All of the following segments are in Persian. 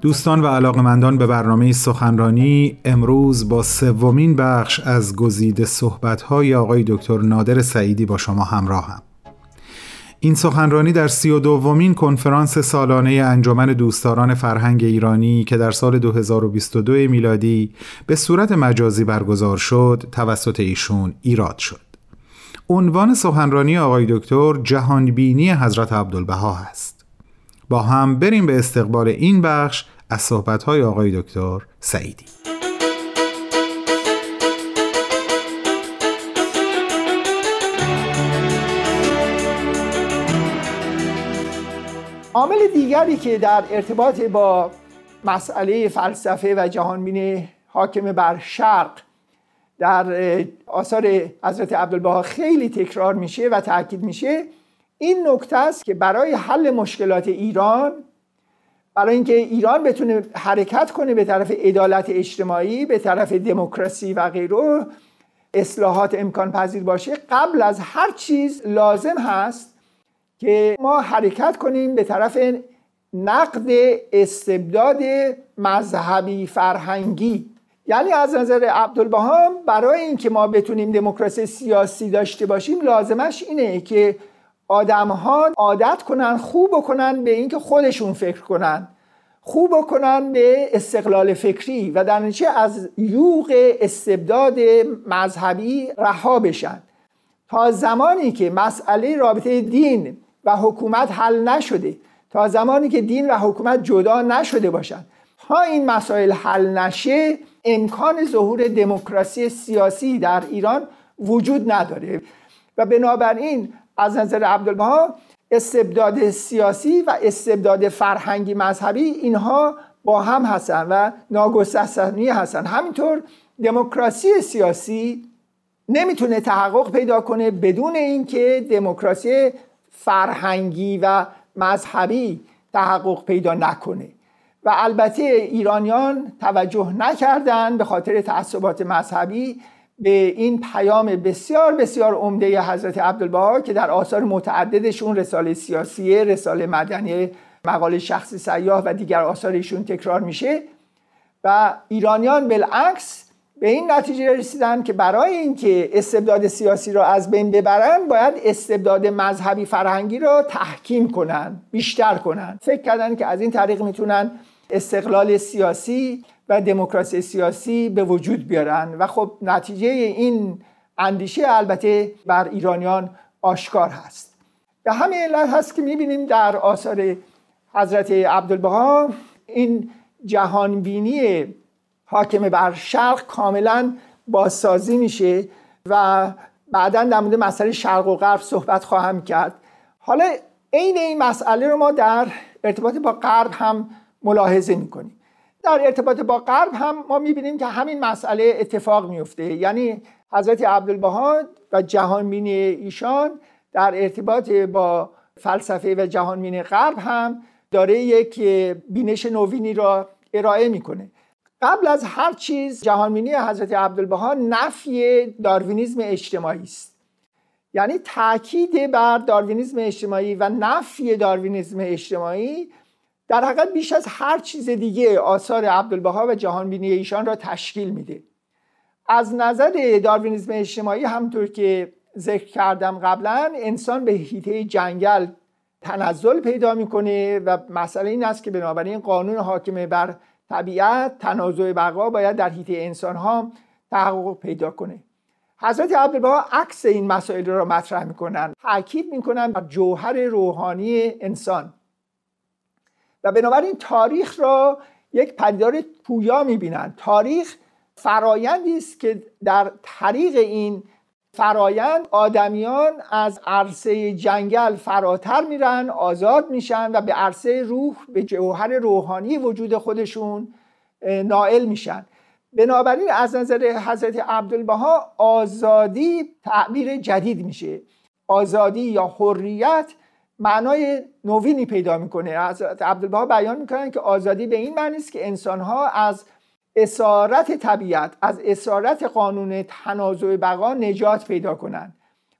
دوستان و علاقمندان به برنامه سخنرانی امروز با سومین بخش از گزیده صحبت‌های آقای دکتر نادر سعیدی با شما همراهم. این سخنرانی در سی و دومین کنفرانس سالانه انجمن دوستداران فرهنگ ایرانی که در سال 2022 میلادی به صورت مجازی برگزار شد توسط ایشون ایراد شد. عنوان سخنرانی آقای دکتر جهانبینی حضرت عبدالبها است. با هم بریم به استقبال این بخش از صحبت‌های آقای دکتر سعیدی. عامل دیگری که در ارتباط با مسئله فلسفه و جهانبینی حاکم بر شرق در آثار حضرت عبدالبها خیلی تکرار میشه و تاکید میشه این نکته است که برای حل مشکلات ایران برای اینکه ایران بتونه حرکت کنه به طرف عدالت اجتماعی به طرف دموکراسی و غیره اصلاحات امکان پذیر باشه قبل از هر چیز لازم هست که ما حرکت کنیم به طرف نقد استبداد مذهبی فرهنگی. یعنی از نظر عبدالبهام برای اینکه ما بتونیم دموکراسی سیاسی داشته باشیم لازمش اینه که آدم ها عادت کنن خوب کنن به اینکه خودشون فکر کنن. خوب کنن به استقلال فکری و در نتیجه از یوغ استبداد مذهبی رها بشن. تا زمانی که مسئله رابطه دین و حکومت حل نشده تا زمانی که دین و حکومت جدا نشده باشند تا این مسائل حل نشه امکان ظهور دموکراسی سیاسی در ایران وجود نداره. و بنابراین از نظر عبدالبها استبداد سیاسی و استبداد فرهنگی مذهبی اینها با هم هستن و ناگسستنی هستن. همینطور دموکراسی سیاسی نمی‌تونه تحقق پیدا کنه بدون اینکه دموکراسی فرهنگی و مذهبی تحقق پیدا نکنه. و البته ایرانیان توجه نکردند به خاطر تعصبات مذهبی به این پیام بسیار بسیار عمده حضرت عبدالبها که در آثار متعددشون رساله سیاسی، رساله مدنی، مقاله شخصی سیاه و دیگر آثارشون تکرار میشه و ایرانیان بالعکس به این نتیجه رسیدن که برای اینکه استبداد سیاسی را از بین ببرن باید استبداد مذهبی فرهنگی را تحکیم کنن بیشتر کنن. فکر کردن که از این طریق می‌تونن استقلال سیاسی و دموکراسی سیاسی به وجود بیارن و خب نتیجه این اندیشه البته بر ایرانیان آشکار هست. به همین علت هست که می‌بینیم در آثار حضرت عبدالبها این جهانبینی حاکم بر شرق کاملا بازسازی میشه و بعدا در مورد مسئله شرق و غرب صحبت خواهم کرد. حالا عین این مسئله رو ما در ارتباط با غرب هم ملاحظه می‌کنیم در ارتباط با غرب هم ما می‌بینیم که همین مسئله اتفاق میفته یعنی حضرت عبدالبها و جهانبینی ایشان در ارتباط با فلسفه و جهانبینی غرب هم داره یک بینش نوینی را ارائه می‌کنه. قبل از هر چیز جهانبینی حضرت عبدالبها نفی داروینیزم اجتماعی است. یعنی تاکید بر داروینیزم اجتماعی و نفی داروینیزم اجتماعی در حقیقت بیش از هر چیز دیگه آثار عبدالبها و جهانبینی ایشان را تشکیل میده. از نظر داروینیزم اجتماعی همطور که ذکر کردم قبلا انسان به هیته جنگل تنزل پیدا می‌کنه و مسئله این است که بنابراین قانون حاکم بر طبیعت تنازع بقا باید در حیطه انسان ها تحقق پیدا کنه. حضرت عبدالبها عکس این مسائل را مطرح می‌کنن تاکید می‌کنن بر جوهر روحانی انسان. و بنابراین تاریخ را یک پدیدار پویا می‌بینند. تاریخ فرایندی است که در طریق این فرایند آدمیان از عرصه جنگل فراتر میرن آزاد میشن و به عرصه روح به جوهر روحانی وجود خودشون نائل میشن. بنابراین از نظر حضرت عبدالبها آزادی تعبیر جدید میشه. آزادی یا حریت معنای نوینی پیدا می‌کنه. حضرت عبدالبها بیان می‌کنن که آزادی به این معنی است که انسانها از اسارت طبیعت از اسارت قانون تنازع بقا نجات پیدا کنند.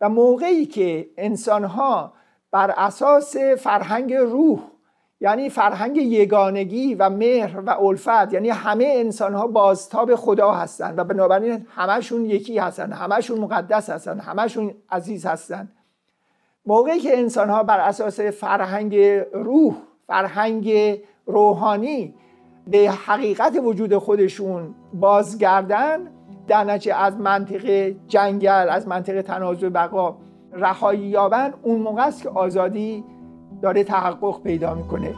و موقعی که انسانها بر اساس فرهنگ روح یعنی فرهنگ یگانگی و مهر و الفت یعنی همه انسان ها بازتاب خدا هستند و بنابراین همشون یکی هستند همشون مقدس هستند همشون عزیز هستند. موقعی که انسان ها بر اساس فرهنگ روح فرهنگ روحانی به حقیقت وجود خودشون بازگردن در نتیجه از منطق جنگل از منطق تنازع بقا رهایی یابن اون موقع است که آزادی داره تحقق پیدا می‌کنه.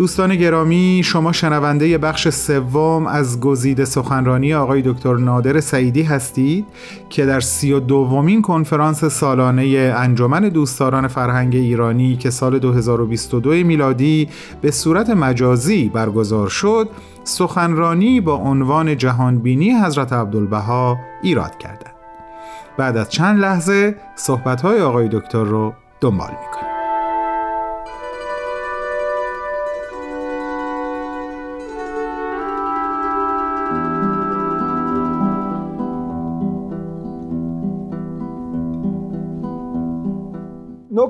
دوستان گرامی شما شنونده بخش سوم از گزیده سخنرانی آقای دکتر نادر سعیدی هستید که در سی و دومین کنفرانس سالانه انجمن دوستداران فرهنگ ایرانی که سال 2022 میلادی به صورت مجازی برگزار شد سخنرانی با عنوان جهانبینی حضرت عبدالبها ایراد کردند. بعد از چند لحظه صحبت‌های آقای دکتر رو دنبال می‌کنیم.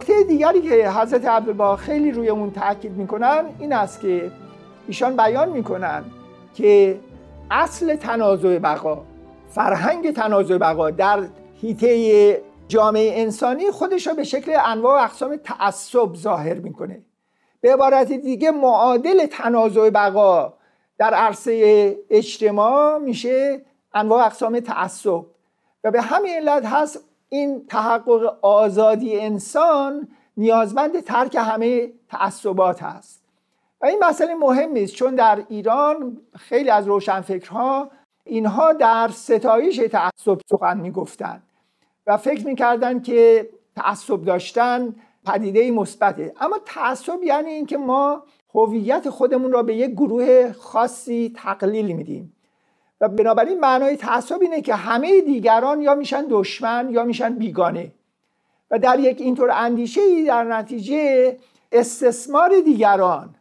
نکته دیگری که حضرت عبدالبها خیلی روی اون تاکید می‌کنن این است که ایشان بیان می‌کنن که اصل تنازع بقا فرهنگ تنازع بقا در هیته جامعه انسانی خودش را به شکل انواع و اقسام تعصب ظاهر می‌کنه. به عبارت دیگه معادل تنازع بقا در عرصه اجتماع میشه انواع اقسام تعصب. و به همین علت هست این تحقق آزادی انسان نیازمند ترک همه تعصبات هست و این مسئله مهم است چون در ایران خیلی از روشنفکرها اینها در ستایش تعصب سخن می‌گفتند و فکر می‌کردند که تعصب داشتن پدیده مثبته. اما تعصب یعنی اینکه ما هویت خودمون را به یک گروه خاصی تقلیل میدیم. و بنابراین معنای تعصب اینه که همه دیگران یا میشن دشمن یا میشن بیگانه. و در یک اینطور اندیشه ای در نتیجه استثمار دیگران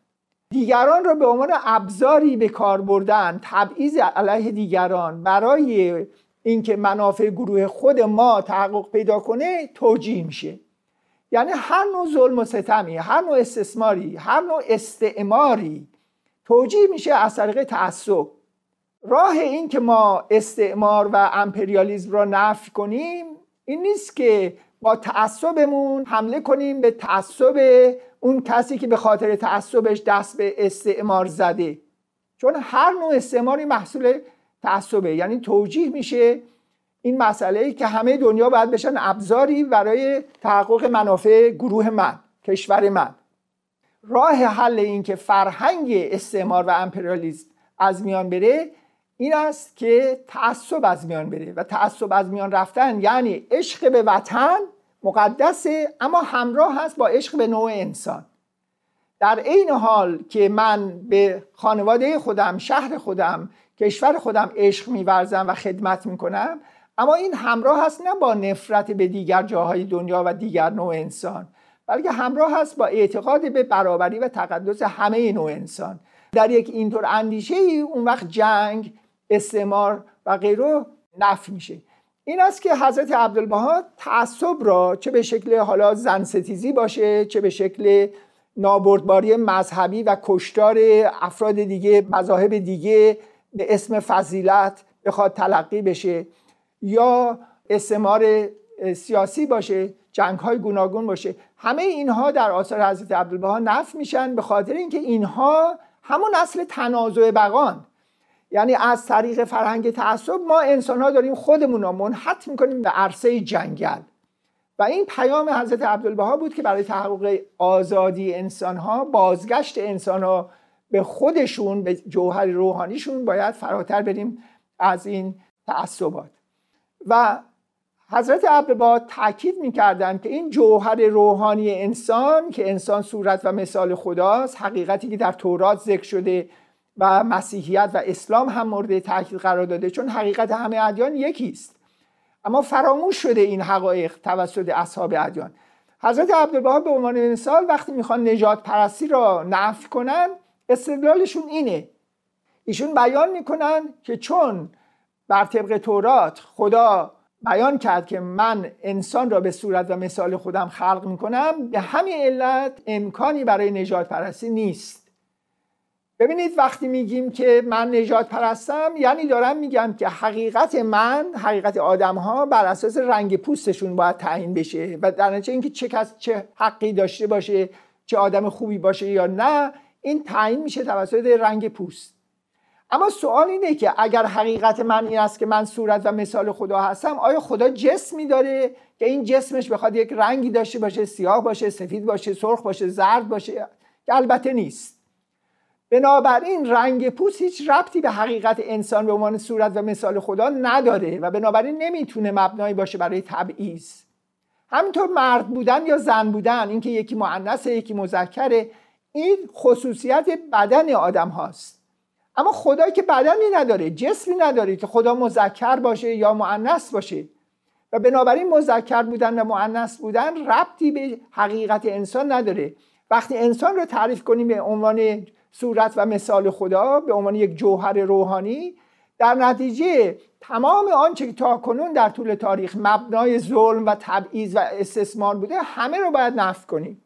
دیگران را به عنوان ابزاری به کار بردن تبعیض علیه دیگران برای اینکه منافع گروه خود ما تحقق پیدا کنه توجیه میشه. یعنی هر نوع ظلم و ستمی هر نوع استثماری هر نوع استعماری توجیه میشه از طریق تعصب. راه این که ما استعمار و امپریالیزم را نفی کنیم این نیست که با تعصبمون حمله کنیم به تعصب اون کسی که به خاطر تعصبش دست به استعمار زده. چون هر نوع استعماری محصول تعصبه. یعنی توجیه میشه این مسئله که همه دنیا باید بشن ابزاری برای تحقق منافع گروه من کشور من. راه حل این که فرهنگ استعمار و امپریالیسم از میان بره این است که تعصب از میان بره و تعصب از میان رفتن یعنی عشق به وطن مقدسه اما همراه هست با عشق به نوع انسان. در عین حال که من به خانواده خودم شهر خودم کشور خودم عشق میورزم و خدمت می‌کنم اما این همراه هست نه با نفرت به دیگر جاهای دنیا و دیگر نوع انسان بلکه همراه هست با اعتقاد به برابری و تقدس همه نوع انسان. در یک اینطور اندیشه ای اون وقت جنگ استعمار و غیره نفی میشه. این است که حضرت عبدالبها تعصب را چه به شکل حالا زن ستیزی باشه چه به شکل نابردباری مذهبی و کشتار افراد دیگه مذاهب دیگه به اسم فضیلت بخواد تلقی بشه. یا استعمار سیاسی باشه جنگ های گوناگون باشه. همه اینها در آثار حضرت عبدالبها نف میشن به خاطر اینکه اینها همون اصل تنازع بقان یعنی از طریق فرهنگ تعصب ما انسان ها داریم خودمون را منحط می‌کنیم به عرصه جنگل. و این پیام حضرت عبدالبها بود که برای تحقق آزادی انسان ها بازگشت انسان ها به خودشون به جوهر روحانیشون باید فراتر بریم از این تعصبات. و حضرت عبدالبها تاکید می‌کردند که این جوهر روحانی انسان که انسان صورت و مثال خداست حقیقتی که در تورات ذکر شده و مسیحیت و اسلام هم مورد تاکید قرار داده چون حقیقت همه ادیان یکی است. اما فراموش شده این حقایق توسط اصحاب ادیان. حضرت عبدالبها به عنوان مثال وقتی می‌خوان نجات پرستی را نفی کنن استدلالشون اینه. ایشون بیان می‌کنن که چون بر طبق تورات خدا بیان کرد که من انسان را به صورت و مثال خودم خلق می‌کنم به همین علت امکانی برای نجات پرستی نیست. ببینید وقتی میگیم که من نجات پرستم یعنی دارم میگم که حقیقت من حقیقت آدم ها بر اساس رنگ پوستشون باید تعیین بشه و در نتیجه اینکه چه کس چه حقی داشته باشه چه آدم خوبی باشه یا نه این تعیین میشه توسط رنگ پوست. اما سوال اینه که اگر حقیقت من این است که من صورت و مثال خدا هستم آیا خدا جسمی داره که این جسمش بخواد یک رنگی داشته باشه سیاه باشه سفید باشه سرخ باشه زرد باشه؟ که البته نیست. بنابراین رنگ پوست هیچ ربطی به حقیقت انسان به عنوان صورت و مثال خدا نداره و بنابراین نمی‌تونه مبنایی باشه برای تبعیض. همینطور مرد بودن یا زن بودن اینکه یکی معنسه یکی مذکره این خصوصیت بدن آدم هاست. اما خدایی که بدنی نداره جسمی نداره که خدا مذکر باشه یا معنس باشه. و بنابراین مذکر بودن و معنس بودن ربطی به حقیقت انسان نداره. وقتی انسان رو تعریف کنیم به عنوان صورت و مثال خدا به عنوان یک جوهر روحانی در نتیجه تمام آنچه که تا کنون در طول تاریخ مبنای ظلم و تبعیض و استثمار بوده همه رو باید نفت کنیم.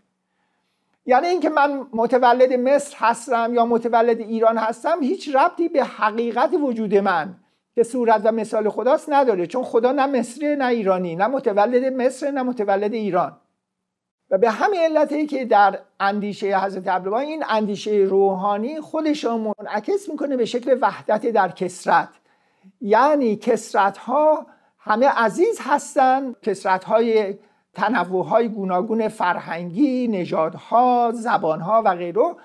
یعنی اینکه من متولد مصر هستم یا متولد ایران هستم هیچ ربطی به حقیقت وجود من که صورت و مثال خداست نداره چون خدا نه مصری نه ایرانی نه متولد مصر نه متولد ایران. و به همین علتی که در اندیشه حضرت عبدالله این اندیشه روحانی خودش را منعکس می‌کنه به شکل وحدت در کسرت. یعنی کسرت ها همه عزیز هستند کسرت های تنوع های گوناگون فرهنگی نژادها زبانها و غیره.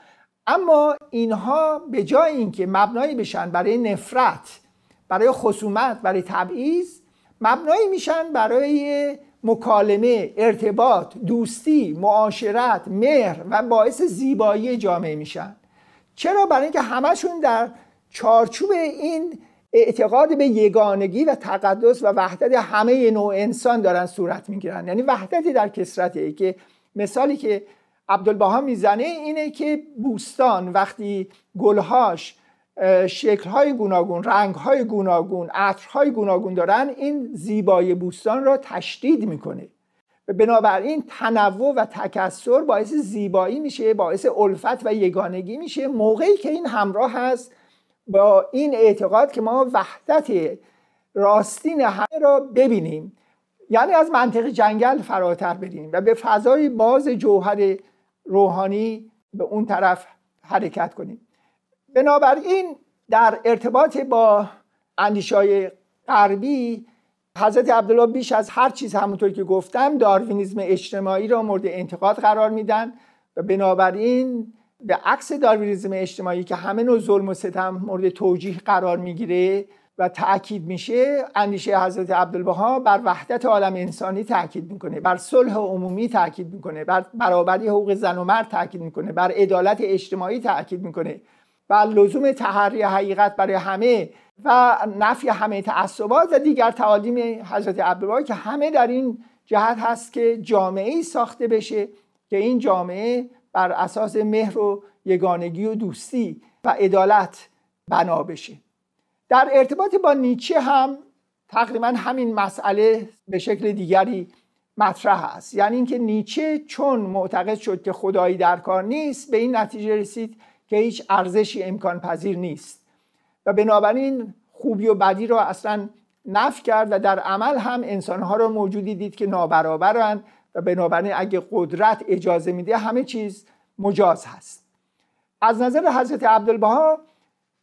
اما اینها به جای اینکه مبنایی بشن برای نفرت برای خصومت برای تبعیض مبنایی میشن برای مکالمه ارتباط دوستی معاشرت مهر و باعث زیبایی جامعه میشن. چرا؟ برای اینکه همشون در چارچوب این اعتقاد به یگانگی و تقدس و وحدت همه نوع انسان دارن صورت می‌گیرن. یعنی وحدتی در کسرته که مثالی که عبدالبها می‌زنه اینه که بوستان وقتی گلهاش شکلهای گوناگون رنگهای گوناگون عطرهای گوناگون دارن این زیبایی بوستان را تشدید می‌کنه. بنابراین تنوع و تکسر باعث زیبایی میشه باعث الفت و یگانگی میشه. موقعی که این همراه هست با این اعتقاد که ما وحدت راستین همه را ببینیم. یعنی از منطق جنگل فراتر بریم و به فضای باز جوهر روحانی به اون طرف حرکت کنیم. بنابراین در ارتباط با اندیشای غربی حضرت عبدالله بیش از هر چیز همونطور که گفتم داروینیزم اجتماعی را مورد انتقاد قرار میدن و بنابراین به عکس داروینیزم اجتماعی که همه نوع ظلم و ستم مورد توجیه قرار می‌گیره و تاکید میشه اندیشه حضرت عبدالبها بر وحدت عالم انسانی تاکید می‌کنه بر صلح عمومی تاکید می‌کنه بر برابری حقوق زن و مرد تاکید می‌کنه بر عدالت اجتماعی تاکید می‌کنه. بر لزوم تحری حقیقت برای همه و نفی همه تعصبات و دیگر تعالیم حضرت عبدالبها که همه در این جهت هست که جامعه ساخته بشه که این جامعه بر اساس مهر و یگانگی و دوستی و عدالت بنا بشه. در ارتباط با نیچه هم تقریبا همین مسئله به شکل دیگری مطرح است. یعنی اینکه نیچه چون معتقد شد که خدایی در کار نیست به این نتیجه رسید که هیچ ارزشی امکان پذیر نیست. و بنابراین خوبی و بدی را اصلا نف کرد و در عمل هم انسانها را موجودی دید که نابرابرند و بنابراین اگه قدرت اجازه میده همه چیز مجاز هست. از نظر حضرت عبدالبها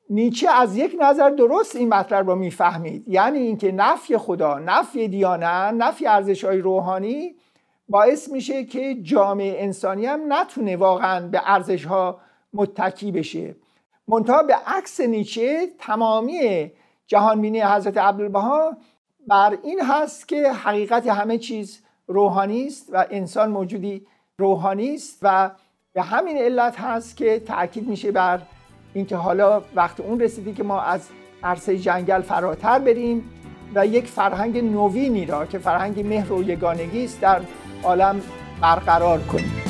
نیچه از یک نظر درست این مطلب را می‌فهمید. یعنی اینکه نفی خدا نفی دیانه نفی ارزش های روحانی باعث میشه که جامعه انسانی هم نتونه واقعا به ارزش ها متکی بشه. منتها به عکس نیچه تمامی جهانبینی حضرت عبدالبها بر این هست که حقیقت همه چیز روحانی است و انسان موجودی روحانی است و به همین علت هست که تاکید میشه بر اینکه حالا وقت اون رسیدی که ما از عرصه جنگل فراتر بریم و یک فرهنگ نوینی را که فرهنگ مهر و یگانگی است در عالم برقرار کنیم.